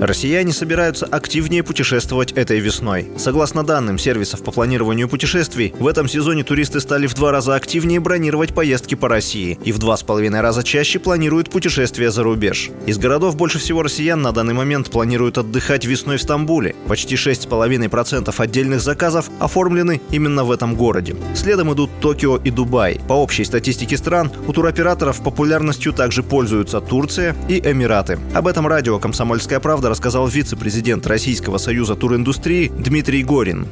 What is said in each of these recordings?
Россияне собираются активнее путешествовать этой весной. Согласно данным сервисов по планированию путешествий, в этом сезоне туристы стали в два раза активнее бронировать поездки по России и в два с половиной раза чаще планируют путешествия за рубеж. Из городов больше всего россиян на данный момент планируют отдыхать весной в Стамбуле. Почти 6,5% отдельных заказов оформлены именно в этом городе. Следом идут Токио и Дубай. По общей статистике стран у туроператоров популярностью также пользуются Турция и Эмираты. Об этом радио «Комсомольская правда» рассказал вице-президент Российского союза туриндустрии Дмитрий Горин.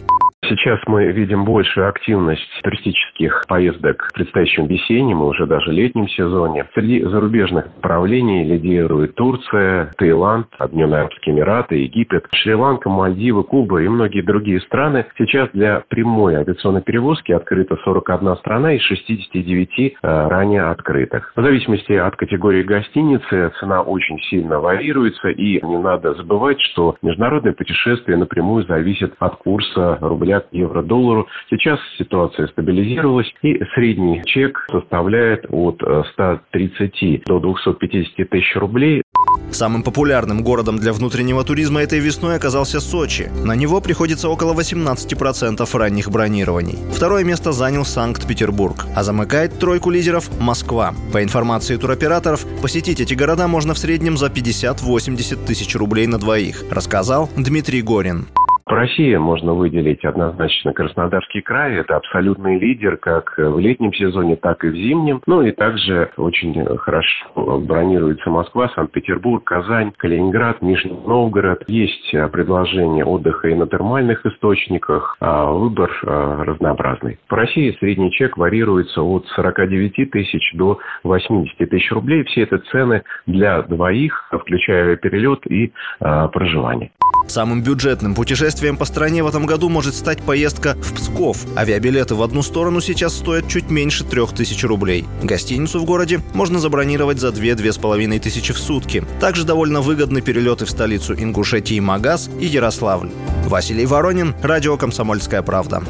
Сейчас мы видим большую активность туристических поездок в предстоящем весеннем и уже даже летнем сезоне. Среди зарубежных направлений лидирует Турция, Таиланд, Объединенные Арабские Эмираты, Египет, Шри-Ланка, Мальдивы, Куба и многие другие страны. Сейчас для прямой авиационной перевозки открыта 41 страна из 69 э, ранее открытых. В зависимости от категории гостиницы цена очень сильно варьируется и не надо забывать, что международное путешествие напрямую зависит от курса рубля к евро-доллару. Сейчас ситуация стабилизировалась, и средний чек составляет от 130 э, до 250 тысяч рублей. Самым популярным городом для внутреннего туризма этой весной оказался Сочи. На него приходится около 18% ранних бронирований. Второе место занял Санкт-Петербург, а замыкает тройку лидеров Москва. По информации туроператоров, посетить эти города можно в среднем за 50-80 тысяч рублей на двоих, рассказал Дмитрий Горин. По России можно выделить однозначно Краснодарский край. Это абсолютный лидер как в летнем сезоне, так и в зимнем. Ну и также очень хорошо бронируется Москва, Санкт-Петербург, Казань, Калининград, Нижний Новгород. Есть предложение отдыха и на термальных источниках. А выбор а, разнообразный. По России средний чек варьируется от 49 тысяч до 80 тысяч рублей. Все это цены для двоих, включая перелет и а, проживание. Самым бюджетным путешествием по стране в этом году может стать поездка в Псков. Авиабилеты в одну сторону сейчас стоят чуть меньше 3000 рублей. Гостиницу в городе можно забронировать за 2-2,5 тысячи в сутки. Также довольно выгодны перелеты в столицу Ингушетии Магаз и Ярославль. Василий Воронин, Радио «Комсомольская правда».